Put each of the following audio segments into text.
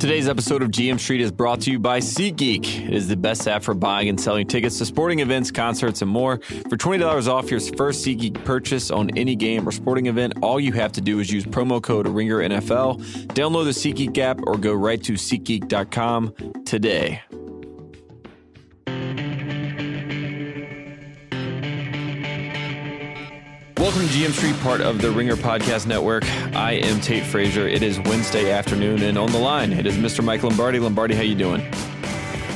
Today's episode of GM Street is brought to you by SeatGeek. It is the best app for buying and selling tickets to sporting events, concerts, and more. For $20 off your first SeatGeek purchase on any game or sporting event, all you have to do is use promo code RINGERNFL. Download the SeatGeek app or go right to SeatGeek.com today. GM Street, part of the Ringer Podcast Network. I am Tate Frazier. It is Wednesday afternoon, and on the line, it is Mr. Mike Lombardi. Lombardi, how you doing?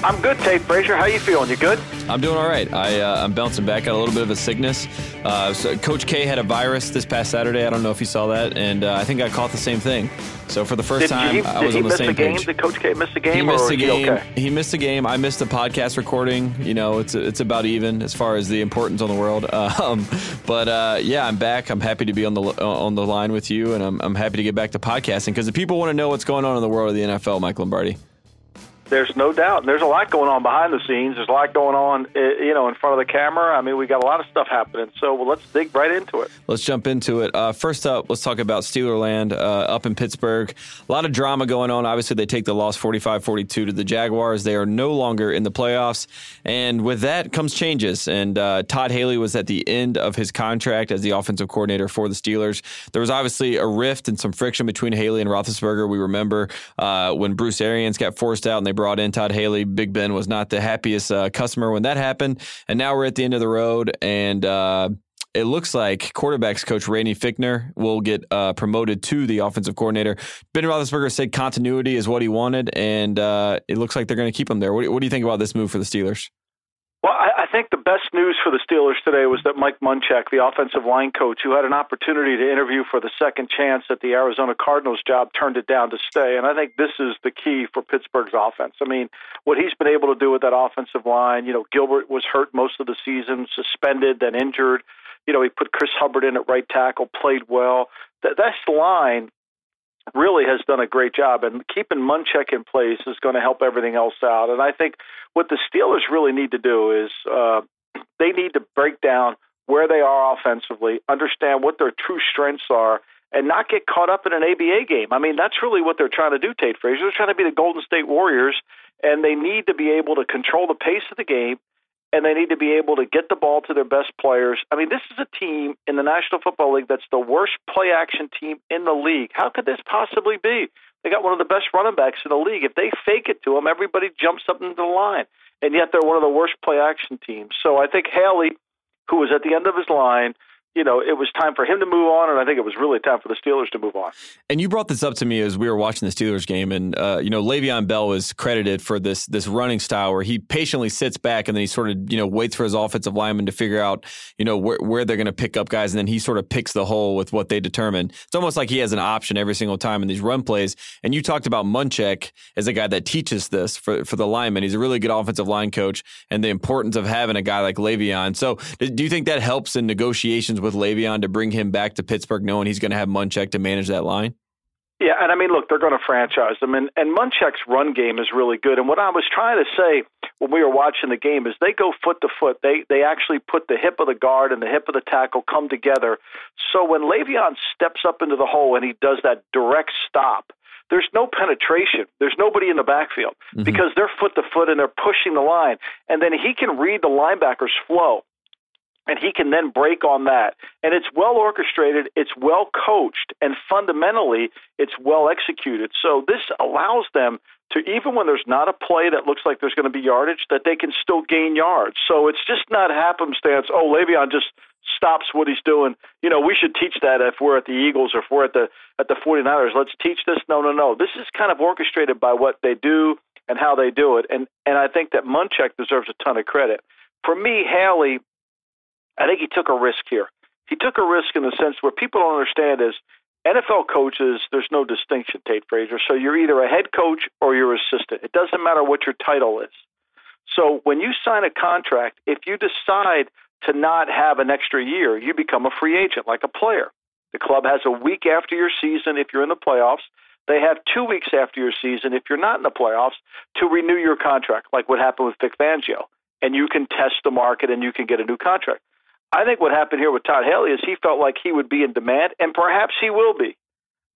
I'm good, Tate Frazier. How you feeling? You good? I'm doing all right. I, uh, I'm bouncing back. Got a little bit of a sickness. Uh, so Coach K had a virus this past Saturday. I don't know if you saw that, and uh, I think I caught the same thing. So for the first did time, he, I was on the same the game? page. Did Coach K miss the game? He missed a is he game. okay? He missed a game. I missed a podcast recording. You know, it's it's about even as far as the importance on the world. Um, but uh, yeah, I'm back. I'm happy to be on the on the line with you, and I'm I'm happy to get back to podcasting because the people want to know what's going on in the world of the NFL. Mike Lombardi. There's no doubt. And there's a lot going on behind the scenes. There's a lot going on, eh, you know, in front of the camera. I mean, we got a lot of stuff happening. So well, let's dig right into it. Let's jump into it. Uh, first up, let's talk about Steelerland uh, up in Pittsburgh. A lot of drama going on. Obviously, they take the loss 45 42 to the Jaguars. They are no longer in the playoffs. And with that comes changes. And uh, Todd Haley was at the end of his contract as the offensive coordinator for the Steelers. There was obviously a rift and some friction between Haley and Roethlisberger. We remember uh, when Bruce Arians got forced out and they brought in Todd Haley. Big Ben was not the happiest uh, customer when that happened. And now we're at the end of the road. And uh, it looks like quarterbacks coach Randy Fichtner will get uh, promoted to the offensive coordinator. Ben Roethlisberger said continuity is what he wanted, and uh, it looks like they're going to keep him there. What what do you think about this move for the Steelers? Well, I, I think the best news for the Steelers today was that Mike Munchak, the offensive line coach, who had an opportunity to interview for the second chance at the Arizona Cardinals job, turned it down to stay. And I think this is the key for Pittsburgh's offense. I mean, what he's been able to do with that offensive line, you know, Gilbert was hurt most of the season, suspended, then injured. You know, he put Chris Hubbard in at right tackle, played well. That, that line really has done a great job, and keeping Munchak in place is going to help everything else out. And I think what the Steelers really need to do is uh, they need to break down where they are offensively, understand what their true strengths are, and not get caught up in an ABA game. I mean, that's really what they're trying to do, Tate Frazier. They're trying to be the Golden State Warriors, and they need to be able to control the pace of the game and they need to be able to get the ball to their best players. I mean, this is a team in the National Football League that's the worst play action team in the league. How could this possibly be? They got one of the best running backs in the league. If they fake it to them, everybody jumps up into the line. And yet they're one of the worst play action teams. So I think Haley, who was at the end of his line, you know, it was time for him to move on, and I think it was really time for the Steelers to move on. And you brought this up to me as we were watching the Steelers game, and uh, you know, Le'Veon Bell was credited for this this running style where he patiently sits back and then he sort of you know waits for his offensive lineman to figure out you know where, where they're going to pick up guys, and then he sort of picks the hole with what they determine. It's almost like he has an option every single time in these run plays. And you talked about Munchak as a guy that teaches this for for the lineman. He's a really good offensive line coach, and the importance of having a guy like Le'Veon. So, do you think that helps in negotiations? With Le'Veon to bring him back to Pittsburgh, knowing he's going to have Munchak to manage that line? Yeah, and I mean, look, they're going to franchise him, and and Munchak's run game is really good. And what I was trying to say when we were watching the game is they go foot to foot. They they actually put the hip of the guard and the hip of the tackle come together. So when Le'Veon steps up into the hole and he does that direct stop, there's no penetration. There's nobody in the backfield mm-hmm. because they're foot to foot and they're pushing the line, and then he can read the linebacker's flow and he can then break on that. And it's well orchestrated, it's well coached, and fundamentally, it's well executed. So this allows them to, even when there's not a play that looks like there's going to be yardage, that they can still gain yards. So it's just not happenstance. Oh, Le'Veon just stops what he's doing. You know, we should teach that if we're at the Eagles or if we're at the at the 49ers. Let's teach this. No, no, no. This is kind of orchestrated by what they do and how they do it. And and I think that Munchak deserves a ton of credit. For me, Haley I think he took a risk here. He took a risk in the sense where people don't understand is NFL coaches, there's no distinction, Tate Frazier. So you're either a head coach or you're assistant. It doesn't matter what your title is. So when you sign a contract, if you decide to not have an extra year, you become a free agent like a player. The club has a week after your season if you're in the playoffs. They have two weeks after your season if you're not in the playoffs to renew your contract, like what happened with Vic Fangio. And you can test the market and you can get a new contract. I think what happened here with Todd Haley is he felt like he would be in demand, and perhaps he will be.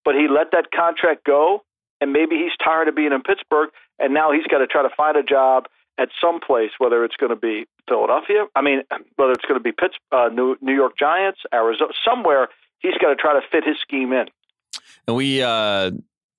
But he let that contract go, and maybe he's tired of being in Pittsburgh, and now he's got to try to find a job at some place, whether it's going to be Philadelphia, I mean, whether it's going to be Pitts, uh, New, New York Giants, Arizona, somewhere. He's got to try to fit his scheme in. And we uh,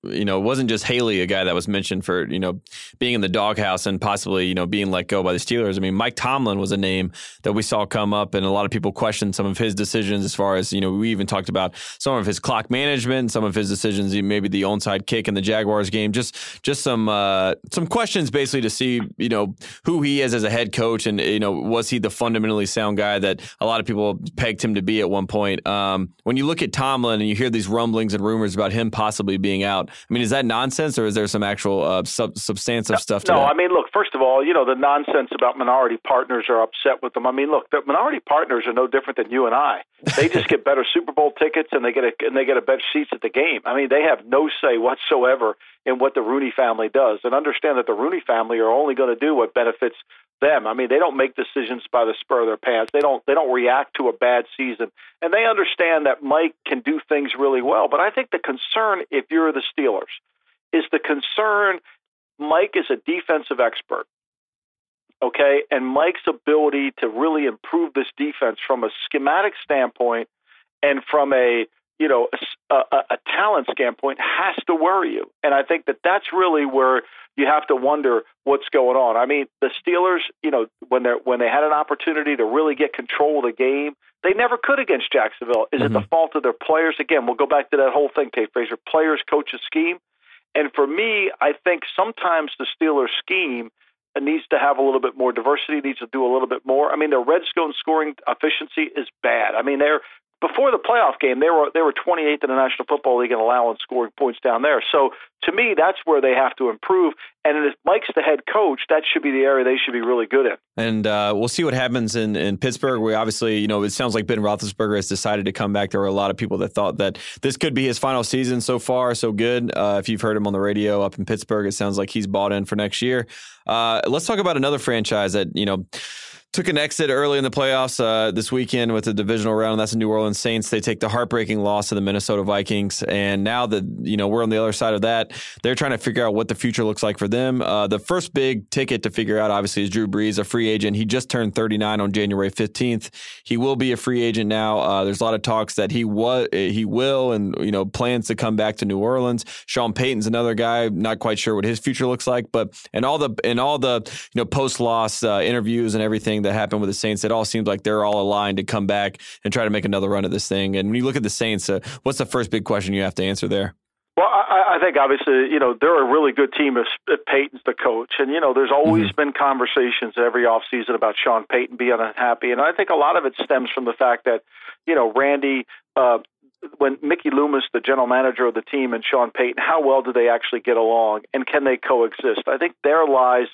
you know, it wasn't just Haley, a guy that was mentioned for, you know, being in the doghouse and possibly, you know, being let go by the Steelers. I mean, Mike Tomlin was a name that we saw come up, and a lot of people questioned some of his decisions as far as, you know, we even talked about some of his clock management, some of his decisions, maybe the onside kick in the Jaguars game, just just some uh, some questions basically to see, you know, who he is as a head coach and, you know, was he the fundamentally sound guy that a lot of people pegged him to be at one point. Um, when you look at Tomlin and you hear these rumblings and rumors about him possibly being out, I mean, is that nonsense, or is there some actual uh, sub- substantive no, stuff? To no, that? No, I mean, look. First of all, you know the nonsense about minority partners are upset with them. I mean, look, the minority partners are no different than you and I. They just get better Super Bowl tickets and they get a, and they get a better seats at the game. I mean, they have no say whatsoever in what the Rooney family does. And understand that the Rooney family are only going to do what benefits them. I mean, they don't make decisions by the spur of their pants. They don't they don't react to a bad season. And they understand that Mike can do things really well. But I think the concern if you're the Steelers is the concern Mike is a defensive expert. Okay, and Mike's ability to really improve this defense from a schematic standpoint and from a you know, a, a, a talent standpoint has to worry you. And I think that that's really where you have to wonder what's going on. I mean, the Steelers, you know, when they when they had an opportunity to really get control of the game, they never could against Jacksonville. Is mm-hmm. it the mm-hmm. fault of their players? Again, we'll go back to that whole thing, Tate Frazier. Players, coaches, scheme. And for me, I think sometimes the Steelers scheme needs to have a little bit more diversity, needs to do a little bit more. I mean, their red zone scoring efficiency is bad. I mean, they're before the playoff game, they were they were 28th in the National Football League in allowing scoring points down there. So to me, that's where they have to improve. And if Mike's the head coach, that should be the area they should be really good in. And uh, we'll see what happens in, in Pittsburgh. We obviously, you know, it sounds like Ben Roethlisberger has decided to come back. There were a lot of people that thought that this could be his final season. So far, so good. Uh, if you've heard him on the radio up in Pittsburgh, it sounds like he's bought in for next year. Uh, let's talk about another franchise that you know took an exit early in the playoffs uh, this weekend with the divisional round. That's the New Orleans Saints. They take the heartbreaking loss to the Minnesota Vikings, and now that you know we're on the other side of that, they're trying to figure out what the future looks like for them. Uh, the first big ticket to figure out, obviously, is Drew Brees, a free agent. He just turned 39 on January 15th. He will be a free agent now. Uh, there's a lot of talks that he was, he will, and you know plans to come back to New Orleans. Sean Payton's another guy. Not quite sure what his future looks like, but in all the in all the you know post loss uh, interviews and everything that happened with the Saints, it all seems like they're all aligned to come back and try to make another run at this thing. And when you look at the Saints, uh, what's the first big question you have to answer there? Well, I, I think obviously, you know, they're a really good team if, if Payton's the coach. And, you know, there's always mm-hmm. been conversations every offseason about Sean Payton being unhappy. And I think a lot of it stems from the fact that, you know, Randy, uh, when Mickey Loomis, the general manager of the team, and Sean Payton, how well do they actually get along, and can they coexist? I think there lies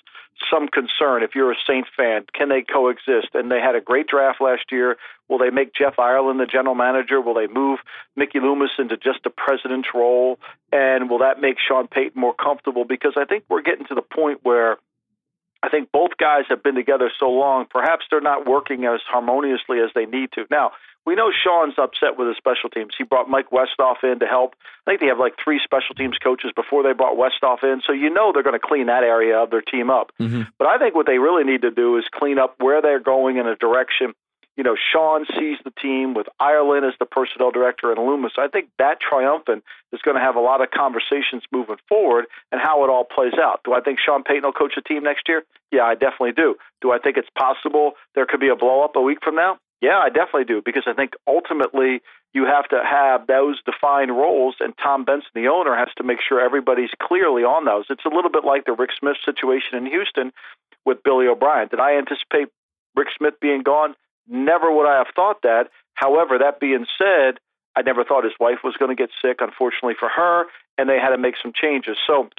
some concern if you're a Saints fan. Can they coexist? And they had a great draft last year. Will they make Jeff Ireland the general manager? Will they move Mickey Loomis into just a president's role? And will that make Sean Payton more comfortable? Because I think we're getting to the point where I think both guys have been together so long, perhaps they're not working as harmoniously as they need to. Now, we know Sean's upset with his special teams. He brought Mike Westhoff in to help. I think they have like three special teams coaches before they brought Westhoff in, so you know they're going to clean that area of their team up. Mm-hmm. But I think what they really need to do is clean up where they're going in a direction. You know, Sean sees the team with Ireland as the personnel director and Loomis. I think that triumphant is going to have a lot of conversations moving forward and how it all plays out. Do I think Sean Payton will coach a team next year? Yeah, I definitely do. Do I think it's possible there could be a blow up a week from now? Yeah, I definitely do because I think ultimately you have to have those defined roles, and Tom Benson, the owner, has to make sure everybody's clearly on those. It's a little bit like the Rick Smith situation in Houston with Billy O'Brien. Did I anticipate Rick Smith being gone? Never would I have thought that. However, that being said, I never thought his wife was going to get sick, unfortunately for her, and they had to make some changes. So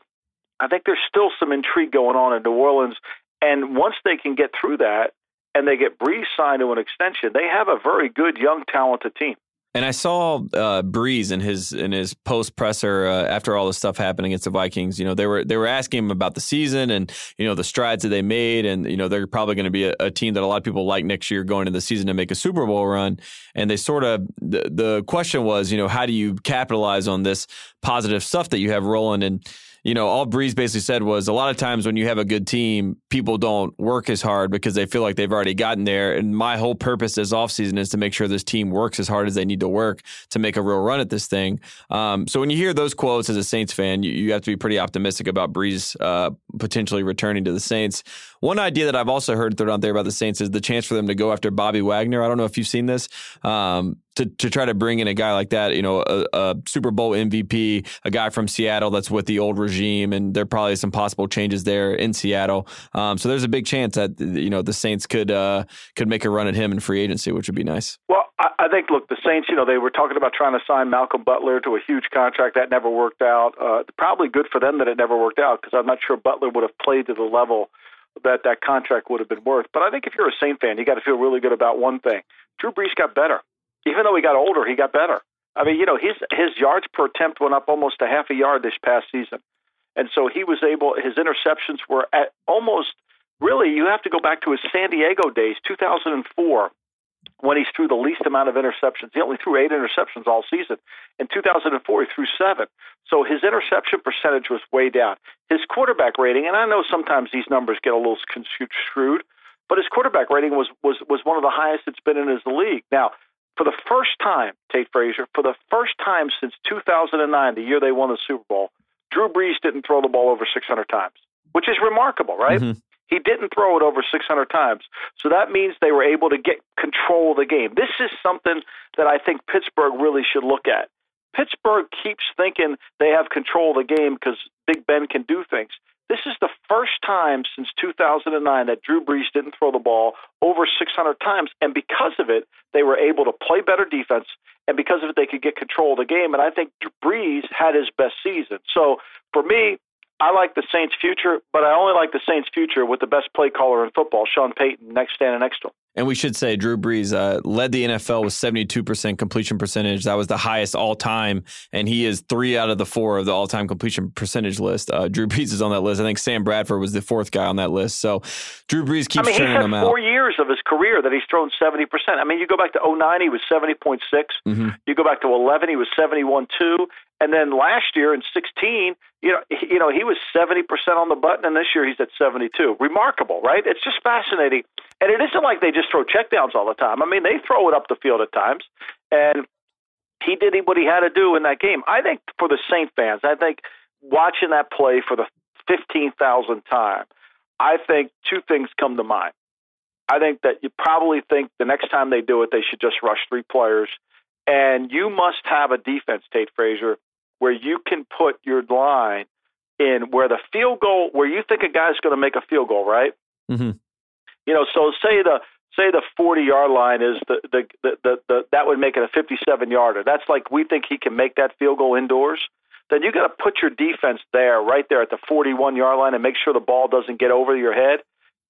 I think there's still some intrigue going on in New Orleans. And once they can get through that, and they get Brees signed to an extension, they have a very good young, talented team. And I saw uh, Brees in his in his post presser uh, after all the stuff happened against the Vikings. You know, they were they were asking him about the season and you know the strides that they made, and you know they're probably going to be a, a, team that a lot of people like next year going into the season to make a Super Bowl run. And they sort of the, the question was, you know, how do you capitalize on this positive stuff that you have rolling and you know, all Brees basically said was a lot of times when you have a good team, people don't work as hard because they feel like they've already gotten there. And my whole purpose this offseason is to make sure this team works as hard as they need to work to make a real run at this thing. Um, so when you hear those quotes as a Saints fan, you, you have to be pretty optimistic about Brees uh, potentially returning to the Saints. One idea that I've also heard thrown out there about the Saints is the chance for them to go after Bobby Wagner. I don't know if you've seen this. Um, to, to try to bring in a guy like that, you know, a, a, Super Bowl MVP, a guy from Seattle that's with the old regime, and there are probably some possible changes there in Seattle. Um, so there's a big chance that you know the Saints could uh, could make a run at him in free agency, which would be nice. Well, I, I think look, the Saints, you know, they were talking about trying to sign Malcolm Butler to a huge contract that never worked out. Uh, probably good for them that it never worked out because I'm not sure Butler would have played to the level that that contract would have been worth. But I think if you're a Saint fan, you got to feel really good about one thing: Drew Brees got better even though he got older, he got better. I mean, you know, his his yards per attempt went up almost a half a yard this past season, and so he was able. His interceptions were at almost really. You have to go back to his San Diego days, 2004, when he threw the least amount of interceptions. He only threw eight interceptions all season. In 2004, he threw seven. So his interception percentage was way down. His quarterback rating, and I know sometimes these numbers get a little screwed, but his quarterback rating was was was one of the highest it's been in his league. Now for the first time, Tate Frazier, for the first time since 2009, the year they won the Super Bowl, Drew Brees didn't throw the ball over 600 times, which is remarkable, right? Mm-hmm. He didn't throw it over 600 times. So that means they were able to get control of the game. This is something that I think Pittsburgh really should look at. Pittsburgh keeps thinking they have control of the game because Big Ben can do things. This is the first time since 2009 that Drew Brees didn't throw the ball over 600 times. And because of it, they were able to play better defense. And because of it, they could get control of the game. And I think Brees had his best season. So for me, I like the Saints' future, but I only like the Saints' future with the best play caller in football, Sean Payton, next standing next to him. And we should say Drew Brees uh, led the NFL with 72% completion percentage. That was the highest all time. And he is three out of the four of the all time completion percentage list. Uh, Drew Brees is on that list. I think Sam Bradford was the fourth guy on that list. So Drew Brees keeps I mean, turning them out. four years of his career that he's thrown 70%. I mean, you go back to 09, he was 70.6. Mm-hmm. You go back to 11, he was 71.2. And then last year in 16, you know, you know, he was 70% on the button, and this year he's at 72. Remarkable, right? It's just fascinating. And it isn't like they just throw checkdowns all the time. I mean, they throw it up the field at times. And he did what he had to do in that game. I think for the Saint fans, I think watching that play for the 15,000th time, I think two things come to mind. I think that you probably think the next time they do it, they should just rush three players. And you must have a defense, Tate Frazier, where you can put your line in where the field goal, where you think a guy's going to make a field goal, right? Mm-hmm. You know, so say the say the 40 yard line is the, the the, the the that would make it a 57 yarder. That's like we think he can make that field goal indoors. Then you got to put your defense there, right there at the 41 yard line, and make sure the ball doesn't get over your head.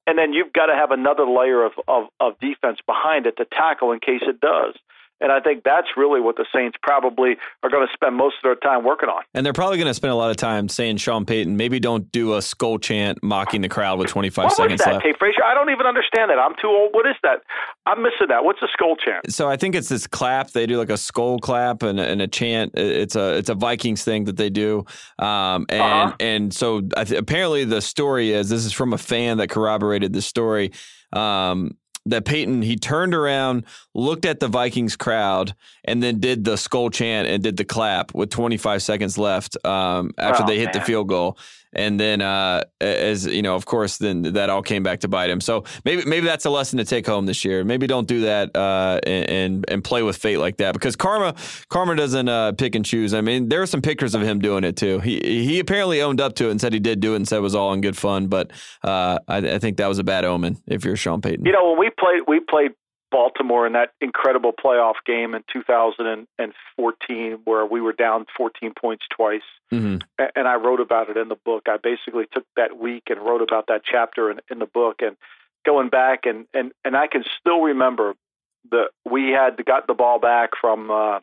And then you've got to have another layer of, of, of defense behind it to tackle in case it does. And I think that's really what the Saints probably are going to spend most of their time working on. And they're probably going to spend a lot of time saying, Sean Payton, maybe don't do a skull chant mocking the crowd with 25 what seconds that, left. Hey, Frazier, I don't even understand that. I'm too old. What is that? I'm missing that. What's a skull chant? So I think it's this clap. They do like a skull clap and, and a chant. It's a it's a Vikings thing that they do. Um, and uh-huh. and so th- apparently the story is this is from a fan that corroborated the story. Um, that Payton he turned around, looked at the Vikings crowd, and then did the skull chant and did the clap with 25 seconds left um, after oh, they hit man. the field goal and then uh, as you know, of course, then that all came back to bite him. So maybe maybe that's a lesson to take home this year. Maybe don't do that uh, and and play with fate like that because karma karma doesn't uh, pick and choose. I mean, there are some pictures of him doing it too. He he apparently owned up to it and said he did do it and said it was all in good fun. But uh, I, I think that was a bad omen if you're Sean Payton. You know, when we played we played Baltimore in that incredible playoff game in 2014 where we were down 14 points twice. Mm-hmm. And I wrote about it in the book. I basically took that week and wrote about that chapter in, in the book and going back and, and, and I can still remember that we had got the ball back from uh,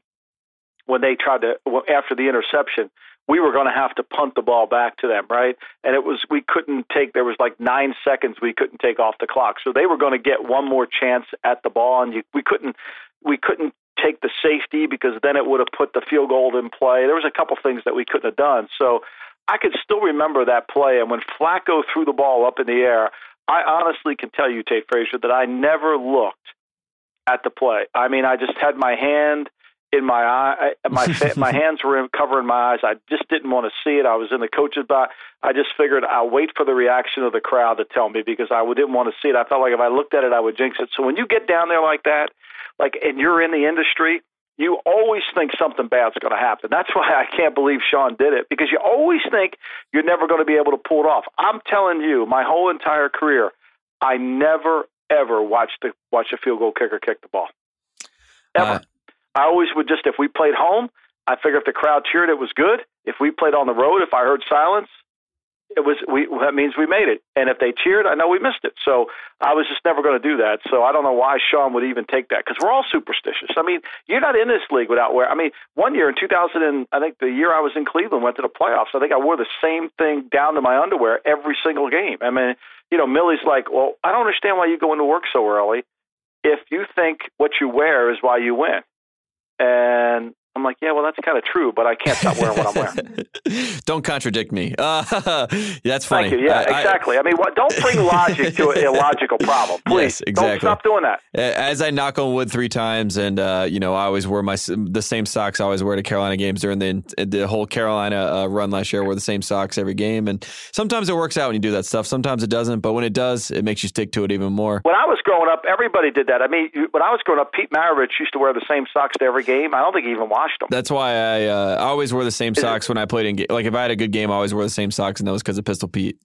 when they tried to after the interception. We were going to have to punt the ball back to them, right? And it was we couldn't take. There was like nine seconds we couldn't take off the clock, so they were going to get one more chance at the ball, and you, we couldn't we couldn't take the safety because then it would have put the field goal in play. There was a couple things that we couldn't have done. So I could still remember that play. And when Flacco threw the ball up in the air, I honestly can tell you, Tate Frazier, that I never looked at the play. I mean, I just had my hand in my eye, my my hands were covering my eyes. I just didn't want to see it. I was in the coach's box. I just figured I'll wait for the reaction of the crowd to tell me because I didn't want to see it. I felt like if I looked at it, I would jinx it. So when you get down there like that, like, and you're in the industry, you always think something bad's going to happen. That's why I can't believe Sean did it because you always think you're never going to be able to pull it off. I'm telling you, my whole entire career, I never ever watched the watch a field goal kicker kick the ball. Ever. Uh, I always would just if we played home, I figure if the crowd cheered, it was good. If we played on the road, if I heard silence, it was we that means we made it. And if they cheered, I know we missed it. So I was just never going to do that. So I don't know why Sean would even take that because we're all superstitious. I mean, you're not in this league without wear. I mean, one year in 2000, and I think the year I was in Cleveland, went to the playoffs. I think I wore the same thing down to my underwear every single game. I mean, you know, Millie's like, well, I don't understand why you go into work so early if you think what you wear is why you win. And I'm like, yeah, well, that's kind of true, but I can't stop wearing what I'm wearing. don't contradict me. Uh, that's funny. Thank you. Yeah, I, exactly. I, I mean, what, don't bring logic to an illogical problem. Please, yes, exactly. don't stop doing that. As I knock on wood three times, and uh, you know, I always wear my the same socks I always wear to Carolina games during the the whole Carolina uh, run last year. I wore the same socks every game, and sometimes it works out when you do that stuff. Sometimes it doesn't, but when it does, it makes you stick to it even more. When I was growing up, everybody did that. I mean, when I was growing up, Pete Maravich used to wear the same socks to every game. I don't think he even washed them. That's why I, uh, I always wore the same socks when I played in. Ga- Like if I had a good game, I always wore the same socks, and that was because of Pistol Pete.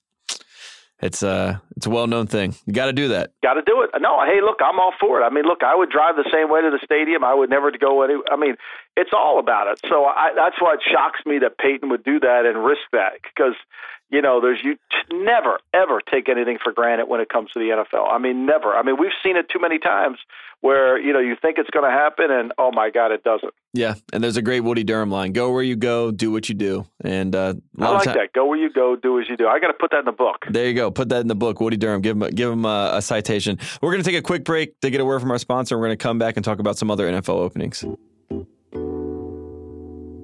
It's uh it's a well known thing. You got to do that. Got to do it. No, hey, look, I'm all for it. I mean, look, I would drive the same way to the stadium. I would never go any. I mean, it's all about it. So I, that's why it shocks me that Payton would do that and risk that because you know, there's you never ever take anything for granted when it comes to the NFL. I mean, never. I mean, we've seen it too many times where you know you think it's going to happen and oh my god, it doesn't. Yeah, and there's a great Woody Durham line: "Go where you go, do what you do." And uh, I like time- that. Go where you go, do as you do. I got to put that in the book. There you go. Put that in the book. Woody Durham. Give him a, give him a, a citation. We're going to take a quick break to get a word from our sponsor. We're going to come back and talk about some other NFL openings.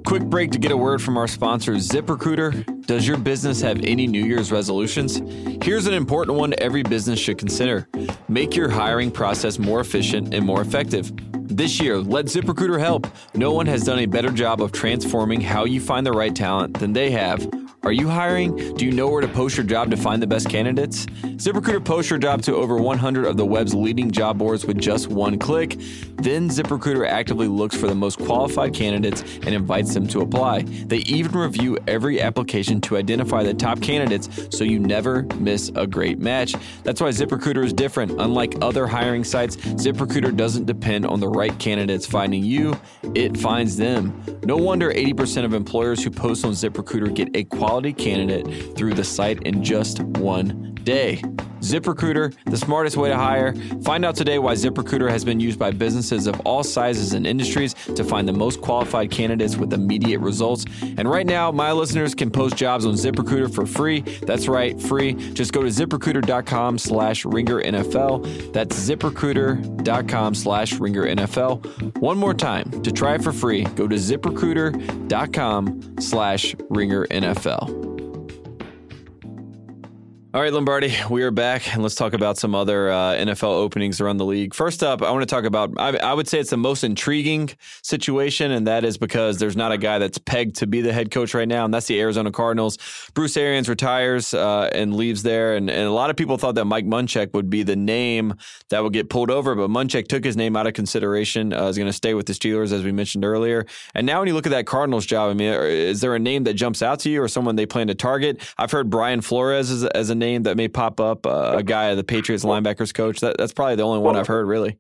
Quick break to get a word from our sponsor, ZipRecruiter. Does your business have any New Year's resolutions? Here's an important one every business should consider make your hiring process more efficient and more effective. This year, let ZipRecruiter help. No one has done a better job of transforming how you find the right talent than they have. Are you hiring? Do you know where to post your job to find the best candidates? ZipRecruiter posts your job to over 100 of the web's leading job boards with just one click. Then ZipRecruiter actively looks for the most qualified candidates and invites them to apply. They even review every application to identify the top candidates so you never miss a great match. That's why ZipRecruiter is different. Unlike other hiring sites, ZipRecruiter doesn't depend on the right candidates finding you, it finds them. No wonder 80% of employers who post on ZipRecruiter get a quality quality candidate through the site in just one day. ZipRecruiter, the smartest way to hire. Find out today why ZipRecruiter has been used by businesses of all sizes and industries to find the most qualified candidates with immediate results. And right now, my listeners can post jobs on ZipRecruiter for free. That's right, free. Just go to ziprecruiter.com slash ringer NFL. That's ziprecruiter.com slash ringer NFL. One more time, to try it for free, go to ziprecruiter.com slash ringer NFL. All right, Lombardi, we are back, and let's talk about some other uh, NFL openings around the league. First up, I want to talk about, I, I, would say it's the most intriguing situation, and that is because there's not a guy that's pegged to be the head coach right now, and that's the Arizona Cardinals. Bruce Arians retires uh, and leaves there, and, and a lot of people thought that Mike Munchak would be the name that would get pulled over, but Munchak took his name out of consideration. Uh, is going to stay with the Steelers, as we mentioned earlier. And now when you look at that Cardinals job, I mean, is there a name that jumps out to you or someone they plan to target? I've heard Brian Flores as, as a name name that may pop up? Uh, a guy, the Patriots linebackers coach. That, that's probably the only one I've heard, really.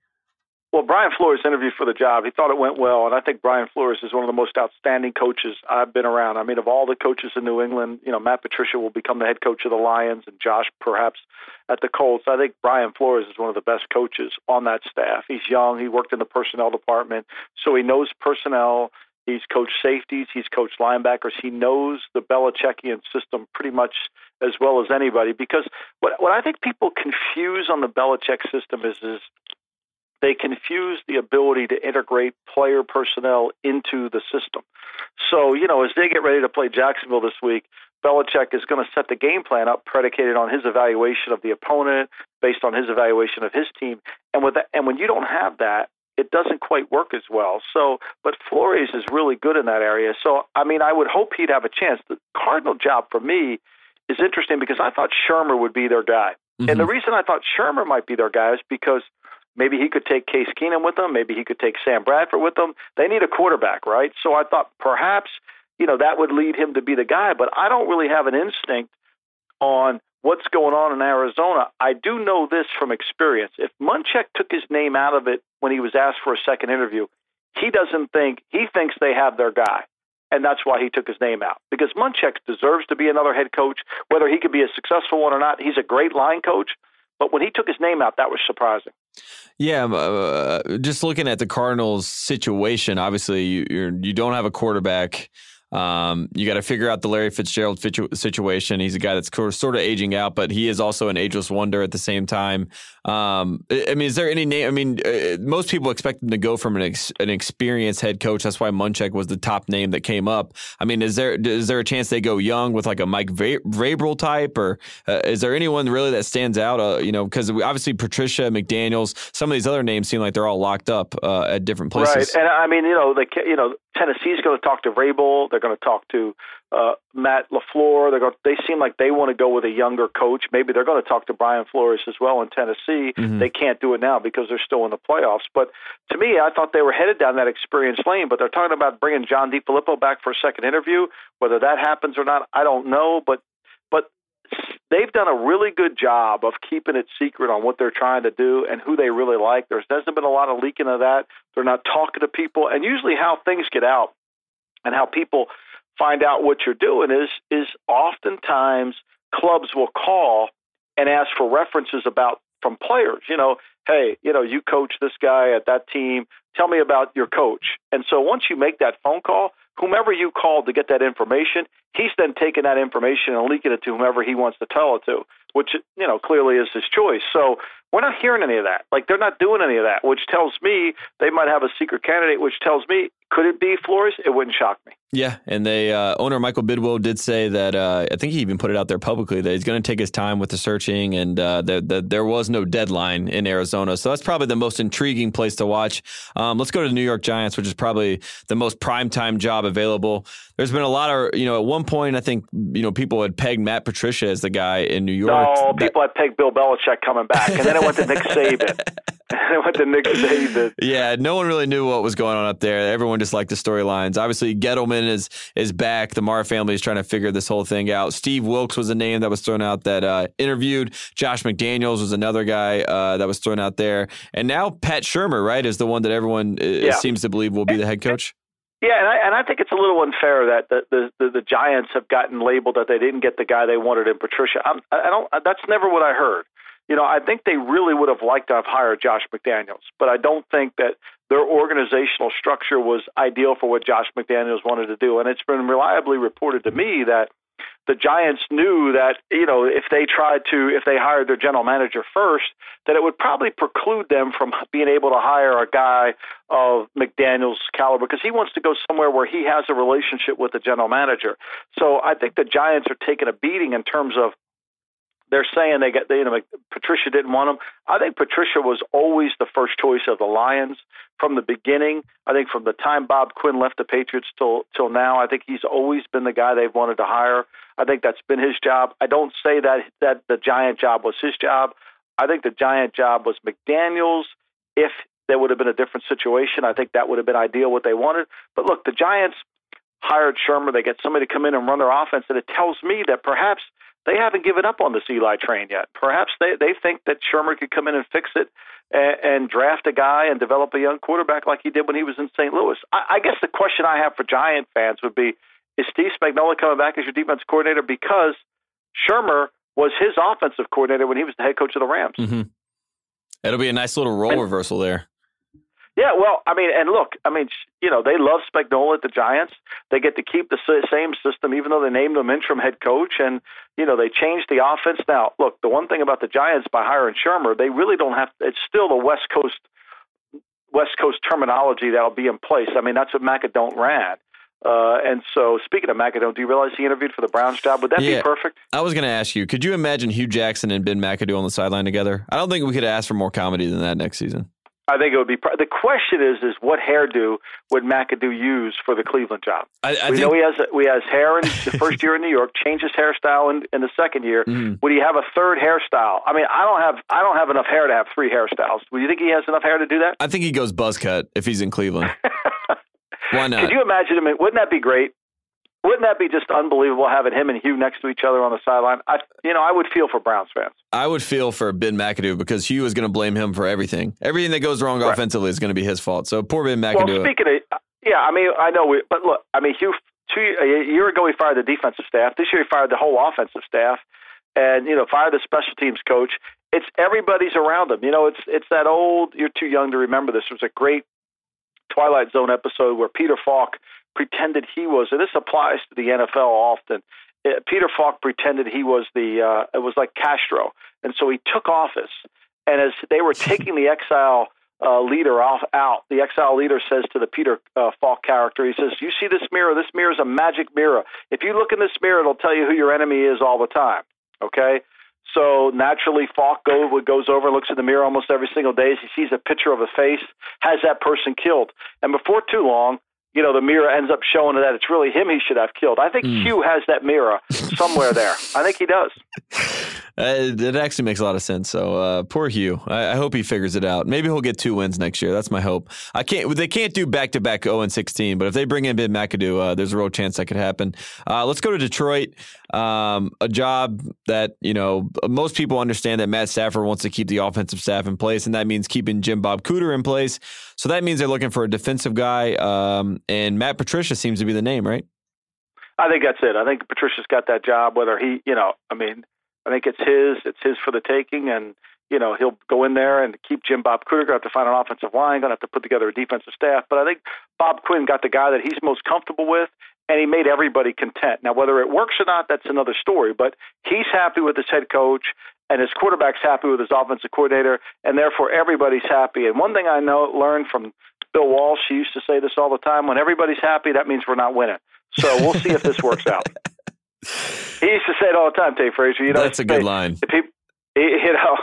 Well, Brian Flores interviewed for the job. He thought it went well, and I think Brian Flores is one of the most outstanding coaches I've been around. I mean, of all the coaches in New England, you know, Matt Patricia will become the head coach of the Lions, and Josh perhaps at the Colts. I think Brian Flores is one of the best coaches on that staff. He's young. He worked in the personnel department, so he knows personnel. He's coached safeties. He's coached linebackers. He knows the Belichickian system pretty much as well as anybody. Because what what I think people confuse on the Belichick system is is they confuse the ability to integrate player personnel into the system. So, you know, as they get ready to play Jacksonville this week, Belichick is going to set the game plan up predicated on his evaluation of the opponent, based on his evaluation of his team. And with that, and when you don't have that, it doesn't quite work as well. So, but Flores is really good in that area. So, I mean, I would hope he'd have a chance. The Cardinal job for me is interesting because I thought Shurmur would be their guy. Mm-hmm. And the reason I thought Shurmur might be their guy is because maybe he could take Case Keenum with them, maybe he could take Sam Bradford with them. They need a quarterback, right? So I thought perhaps, you know, that would lead him to be the guy, but I don't really have an instinct on what's going on in Arizona. I do know this from experience. If Munchak took his name out of it when he was asked for a second interview, he doesn't think he thinks they have their guy and that's why he took his name out. Because Munchak deserves to be another head coach, whether he could be a successful one or not. He's a great line coach, but when he took his name out, that was surprising. Yeah, um, uh, just looking at the Cardinals' situation, obviously you you're, you do not have a quarterback. Um, you got to figure out the Larry Fitzgerald situation. He's a guy that's sort of aging out, but he is also an ageless wonder at the same time. Um, I mean, is there any name? I mean, uh, most people expect him to go from an, ex, an experienced head coach. That's why Munchak was the top name that came up. I mean, is there is there a chance they go young with like a Mike Vrabel type, or uh, is there anyone really that stands out? Uh, you know, because obviously Patricia McDaniels, some of these other names seem like they're all locked up uh, at different places. Right, and I mean, you know, the you know Tennessee's going to talk to Vrabel. They're going to talk to uh, Matt LaFleur. They're going. They seem like they want to go with a younger coach. Maybe they're going to talk to Brian Flores as well in Tennessee. Mm-hmm. They can't do it now because they're still in the playoffs. But to me, I thought they were headed down that experience lane. But they're talking about bringing John DeFilippo back for a second interview. Whether that happens or not, I don't know. But but they've done a really good job of keeping it secret on what they're trying to do and who they really like. There hasn't been a lot of leaking of that. They're not talking to people, and usually how things get out and how people find out what you're doing is is oftentimes clubs will call and ask for references about from players. You know, hey, you know, you coach this guy at that team. Tell me about your coach. And so once you make that phone call, whomever you called to get that information, he's then taking that information and leaking it to whomever he wants to tell it to, which you know clearly is his choice. So we're not hearing any of that. Like they're not doing any of that, which tells me they might have a secret candidate, which tells me could it be Flores? It wouldn't shock me. Yeah, and they uh, owner Michael Bidwill did say that uh, I think he even put it out there publicly that he's going to take his time with the searching, and uh, that the, there was no deadline in Arizona. So that's probably the most intriguing place to watch. Um, let's go to the New York Giants, which is probably the most primetime job available. There's been a lot of you know at one point I think you know people had pegged Matt Patricia as the guy in New York. No, people had pegged Bill Belichick coming back, and then it went to Nick Saban. I went to Nick Saban. Yeah, no one really knew what was going on up there. Everyone just liked the storylines. Obviously, Gettleman is is back. The Mara family is trying to figure this whole thing out. Steve Wilks was a name that was thrown out that uh, interviewed. Josh McDaniels was another guy uh, that was thrown out there, and now Pat Shurmur, right, is the one that everyone uh, yeah. seems to believe will be the head coach. Yeah, and I, and I think it's a little unfair that the, the, the, the Giants have gotten labeled that they didn't get the guy they wanted in Patricia. I'm, I don't. That's never what I heard you know, I think they really would have liked to have hired Josh McDaniels, but I don't think that their organizational structure was ideal for what Josh McDaniels wanted to do. And it's been reliably reported to me that the Giants knew that, you know, if they tried to, if they hired their general manager first, that it would probably preclude them from being able to hire a guy of McDaniel's caliber because he wants to go somewhere where he has a relationship with the general manager. So I think the Giants are taking a beating in terms of they're saying they got, you know, Patricia didn't want him. I think Patricia was always the first choice of the Lions from the beginning. I think from the time Bob Quinn left the Patriots till till now, I think he's always been the guy they've wanted to hire. I think that's been his job. I don't say that that the Giant job was his job. I think the Giant job was McDaniel's. If there would have been a different situation, I think that would have been ideal what they wanted. But look, the Giants hired Shurmur. They get somebody to come in and run their offense, and it tells me that perhaps they haven't given up on this Eli train yet. Perhaps they they think that Shurmur could come in and fix it and, and draft a guy and develop a young quarterback like he did when he was in St. Louis. I, I guess the question I have for Giant fans would be: Is Steve Spagnuolo coming back as your defense coordinator because Shurmur was his offensive coordinator when he was the head coach of the Rams? Mm-hmm. It'll be a nice little role and, reversal there. Yeah, well, I mean, and look, I mean, you know, they love Spagnuolo at the Giants. They get to keep the same system, even though they named him interim head coach, and you know they changed the offense. Now, look, the one thing about the Giants by hiring Shurmur, they really don't have. It's still the West Coast, West Coast terminology that'll be in place. I mean, that's what Macadon ran. Uh, and so, speaking of McAdoo, do you realize he interviewed for the Browns job? Would that yeah, be perfect? I was going to ask you, could you imagine Hue Jackson and Ben McAdoo on the sideline together? I don't think we could ask for more comedy than that next season. I think it would be. The question is, is what hairdo would McAdoo use for the Cleveland job? I, I we think, know he has we has hair in the first year in New York. Changed his hairstyle in, in the second year. Mm. Would he have a third hairstyle? I mean, I don't have I don't have enough hair to have three hairstyles. Do you think he has enough hair to do that? I think he goes buzz cut if he's in Cleveland. Why not? Could you imagine him? Wouldn't that be great? Wouldn't that be just unbelievable having him and Hue next to each other on the sideline? I, you know, I would feel for Browns fans. I would feel for Ben McAdoo because Hue is going to blame him for everything. Everything that goes wrong right. offensively is going to be his fault. So poor Ben McAdoo. Well, speaking of, yeah, I mean, I know, we, but look, I mean, Hue two a year ago he fired the defensive staff. This year he fired the whole offensive staff, and you know, fired the special teams coach. It's everybody's around him. You know, it's it's that old. You're too young to remember this. It was a great Twilight Zone episode where Peter Falk pretended he was, and this applies to the NFL often. Uh, Peter Falk pretended he was the, uh, it was like Castro. And so he took office. And as they were taking the exile uh, leader off, out, the exile leader says to the Peter uh, Falk character, he says, You see this mirror? This mirror is a magic mirror. If you look in this mirror, it'll tell you who your enemy is all the time. Okay? So naturally, Falk go, goes over and looks in the mirror almost every single day. As he sees a picture of a face, has that person killed. And before too long, you know, the mirror ends up showing that it's really him he should have killed. I think mm. Hue has that mirror somewhere there. I think he does. Uh, it actually makes a lot of sense. So uh, poor Hue. I, I, hope he figures it out. Maybe he'll get two wins next year. That's my hope. I can't. They can't do back to back 0 and 16. But if they bring in Ben McAdoo, uh, there's a real chance that could happen. Uh, let's go to Detroit. Um, a job that you know most people understand that Matt Stafford wants to keep the offensive staff in place, and that means keeping Jim Bob Cooter in place. So that means they're looking for a defensive guy. Um, and Matt Patricia seems to be the name, right? I think that's it. I think Patricia's got that job. Whether he, you know, I mean, I think it's his. It's his for the taking, and you know he'll go in there and keep Jim Bob Cooter. Going to have to find an offensive line. Going to have to put together a defensive staff. But I think Bob Quinn got the guy that he's most comfortable with, and he made everybody content. Now, whether it works or not, that's another story. But he's happy with his head coach, and his quarterback's happy with his offensive coordinator, and therefore everybody's happy. And one thing I know learned from Bill Walsh, he used to say this all the time: when everybody's happy, that means we're not winning. So we'll see if this works out. He used to say it all the time, Tate Frazier. You know, that's a good line. People, you know,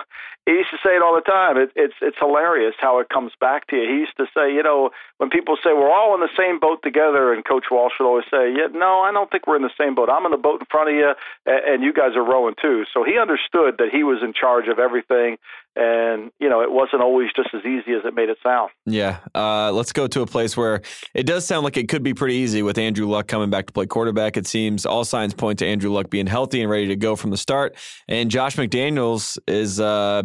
he used to say it all the time. It, it's it's hilarious how it comes back to you. He used to say, you know, when people say we're all in the same boat together, and Coach Walsh would always say, yeah, no, I don't think we're in the same boat. I'm in the boat in front of you, and, and you guys are rowing too. So he understood that he was in charge of everything, and you know, it wasn't always just as easy as it made it sound. Yeah, uh, let's go to a place where it does sound like it could be pretty easy with Andrew Luck coming back to play quarterback. It seems all signs point to Andrew Luck being healthy and ready to go from the start, and Josh McDaniels is. Uh,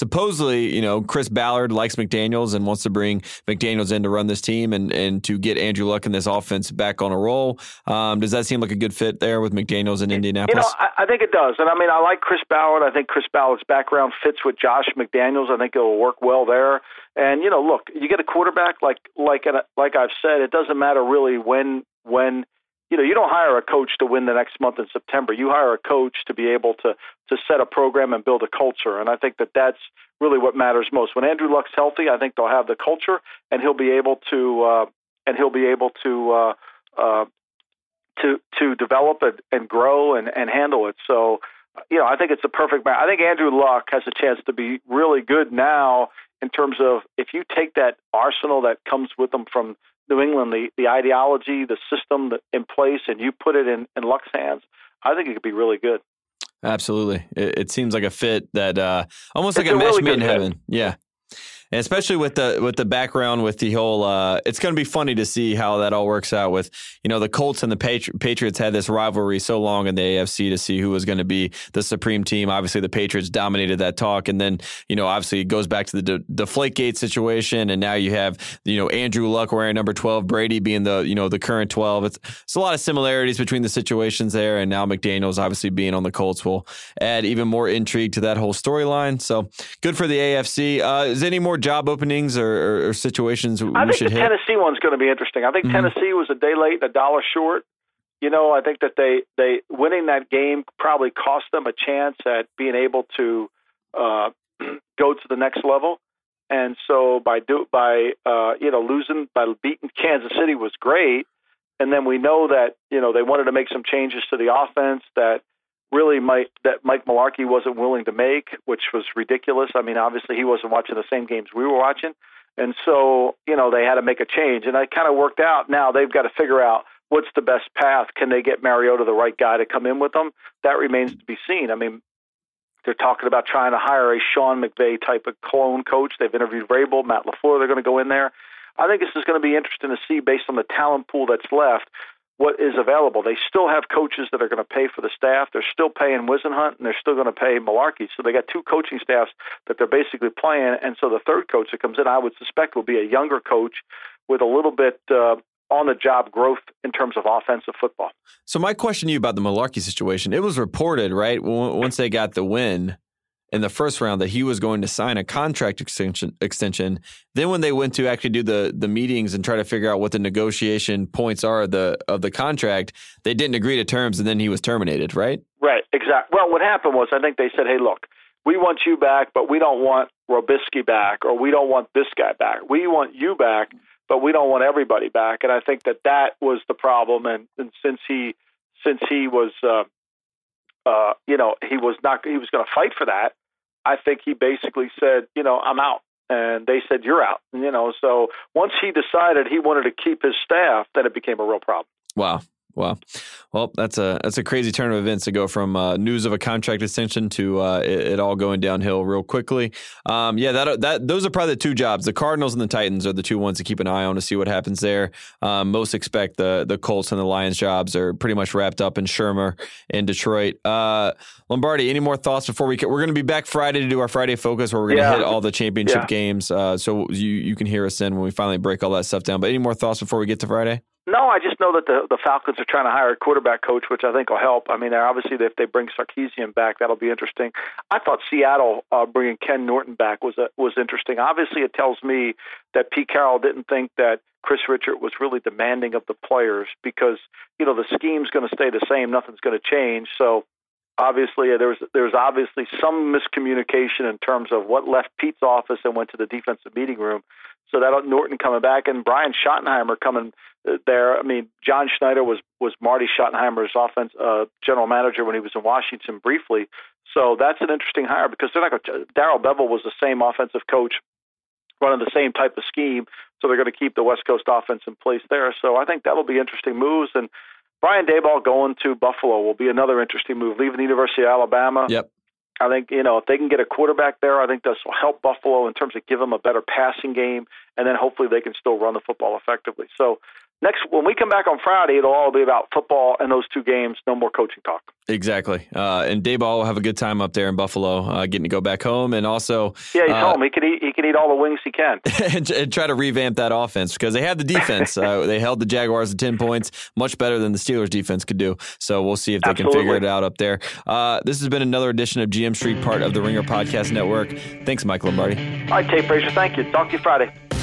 supposedly, you know, Chris Ballard likes McDaniels and wants to bring McDaniels in to run this team and, and to get Andrew Luck in this offense back on a roll. Um, does that seem like a good fit there with McDaniels in Indianapolis? You know, I, I, think it does. And I mean, I like Chris Ballard. I think Chris Ballard's background fits with Josh McDaniels. I think it'll work well there. And you know, look, you get a quarterback like like like I've said, it doesn't matter really when when you know, you don't hire a coach to win the next month in September. You hire a coach to be able to to set a program and build a culture. And I think that that's really what matters most. When Andrew Luck's healthy, I think they'll have the culture, and he'll be able to uh, and he'll be able to uh, uh, to to develop it and grow and and handle it. So. You know, I think it's a perfect match. I think Andrew Luck has a chance to be really good now in terms of if you take that arsenal that comes with them from New England, the, the ideology, the system in place, and you put it in, in Luck's hands, I think it could be really good. Absolutely. It, it seems like a fit that uh, almost it's like a, a match really made in heaven. Yeah. And especially with the with the background with the whole. Uh, it's going to be funny to see how that all works out. With you know the Colts and the Patri- Patriots had this rivalry so long in the AFC to see who was going to be the supreme team. Obviously, the Patriots dominated that talk, and then you know obviously it goes back to the De- Deflategate situation, and now you have you know Andrew Luck wearing number twelve, Brady being the you know the current twelve. It's it's a lot of similarities between the situations there, and now McDaniel's obviously being on the Colts will add even more intrigue to that whole storyline. So good for the AFC. Uh, is any more job openings or, or, or situations I think the hit? Tennessee one's going to be interesting. I think Mhm. Tennessee was a day late, and a dollar short. You know, I think that they they winning that game probably cost them a chance at being able to uh, go to the next level. And so by do by uh, you know losing by beating Kansas City was great. And then we know that you know they wanted to make some changes to the offense that really might that Mike Mularkey wasn't willing to make, which was ridiculous. I mean, obviously he wasn't watching the same games we were watching. And so, you know, they had to make a change, and it kind of worked out. Now they've got to figure out what's the best path. Can they get Mariota the right guy to come in with them? That remains to be seen. I mean, they're talking about trying to hire a Sean McVay type of clone coach. They've interviewed Vrabel, Matt LaFleur. They're going to go in there. I think this is going to be interesting to see based on the talent pool that's left what is available. They still have coaches that are going to pay for the staff. They're still paying Whisenhunt, and they're still going to pay Mularkey. So they got two coaching staffs that they're basically playing. And so the third coach that comes in, I would suspect, will be a younger coach with a little bit uh, on the job growth in terms of offensive football. So my question to you about the Mularkey situation, it was reported, right, once they got the win in the first round that he was going to sign a contract extension extension. Then when they went to actually do the the meetings and try to figure out what the negotiation points are of the of the contract, they didn't agree to terms and then he was terminated, right? Right, exactly. Well, what happened was I think they said, "Hey, look, we want you back, but we don't want Robiskie back, or we don't want this guy back. We want you back, but we don't want everybody back." And I think that that was the problem. And, and since he since he was, uh, uh, you know, he was not he was going to fight for that. I think he basically said, you know, I'm out. And they said, you're out. You know, so once he decided he wanted to keep his staff, then it became a real problem. Wow. Wow. Well, that's a that's a crazy turn of events to go from uh, news of a contract extension to uh, it, it all going downhill real quickly. Um, yeah, that that those are probably the two jobs. The Cardinals and the Titans are the two ones to keep an eye on to see what happens there. Um, most expect the the Colts and the Lions jobs are pretty much wrapped up in Shurmur in Detroit. Uh, Lombardi, any more thoughts before we? We're going to be back Friday to do our Friday focus, where we're going to Yeah. hit all the championship Yeah. games. Uh, so you you can hear us in when we finally break all that stuff down. But any more thoughts before we get to Friday? No, I just know that the the Falcons are trying to hire a quarterback coach, which I think will help. I mean, they're obviously if they bring Sarkisian back, that'll be interesting. I thought Seattle uh, bringing Ken Norton back was a, was interesting. Obviously, it tells me that Pete Carroll didn't think that Kris Richard was really demanding of the players because you know the scheme's going to stay the same, nothing's going to change. So obviously, uh, there was there's obviously some miscommunication in terms of what left Pete's office and went to the defensive meeting room. So that Norton coming back and Brian Schottenheimer coming uh, there. I mean, John Schneider was was Marty Schottenheimer's offense uh, general manager when he was in Washington briefly. So that's an interesting hire because they're not going. Darrell Bevell was the same offensive coach, running the same type of scheme. So they're going to keep the West Coast offense in place there. So I think that'll be interesting moves. And Brian Daboll going to Buffalo will be another interesting move. Leaving the University of Alabama. Yep. I think you know if they can get a quarterback there, I think this will help Buffalo in terms of give them a better passing game, and then hopefully they can still run the football effectively. So next, when we come back on Friday, it'll all be about football and those two games. No more coaching talk. Exactly. Uh, and Daboll will have a good time up there in Buffalo, uh, getting to go back home and also Yeah, he's uh, home. He can eat. He can eat all the wings he can. and, and try to revamp that offense because they had the defense. uh, they held the Jaguars to 10 points, much better than the Steelers defense could do. So we'll see if they can figure it out up there. Uh, this has been another edition of GM Street, part of the Ringer Podcast Network. Thanks, Mike Lombardi. All right, Tate Frazier. Thank you. Talk to you Friday.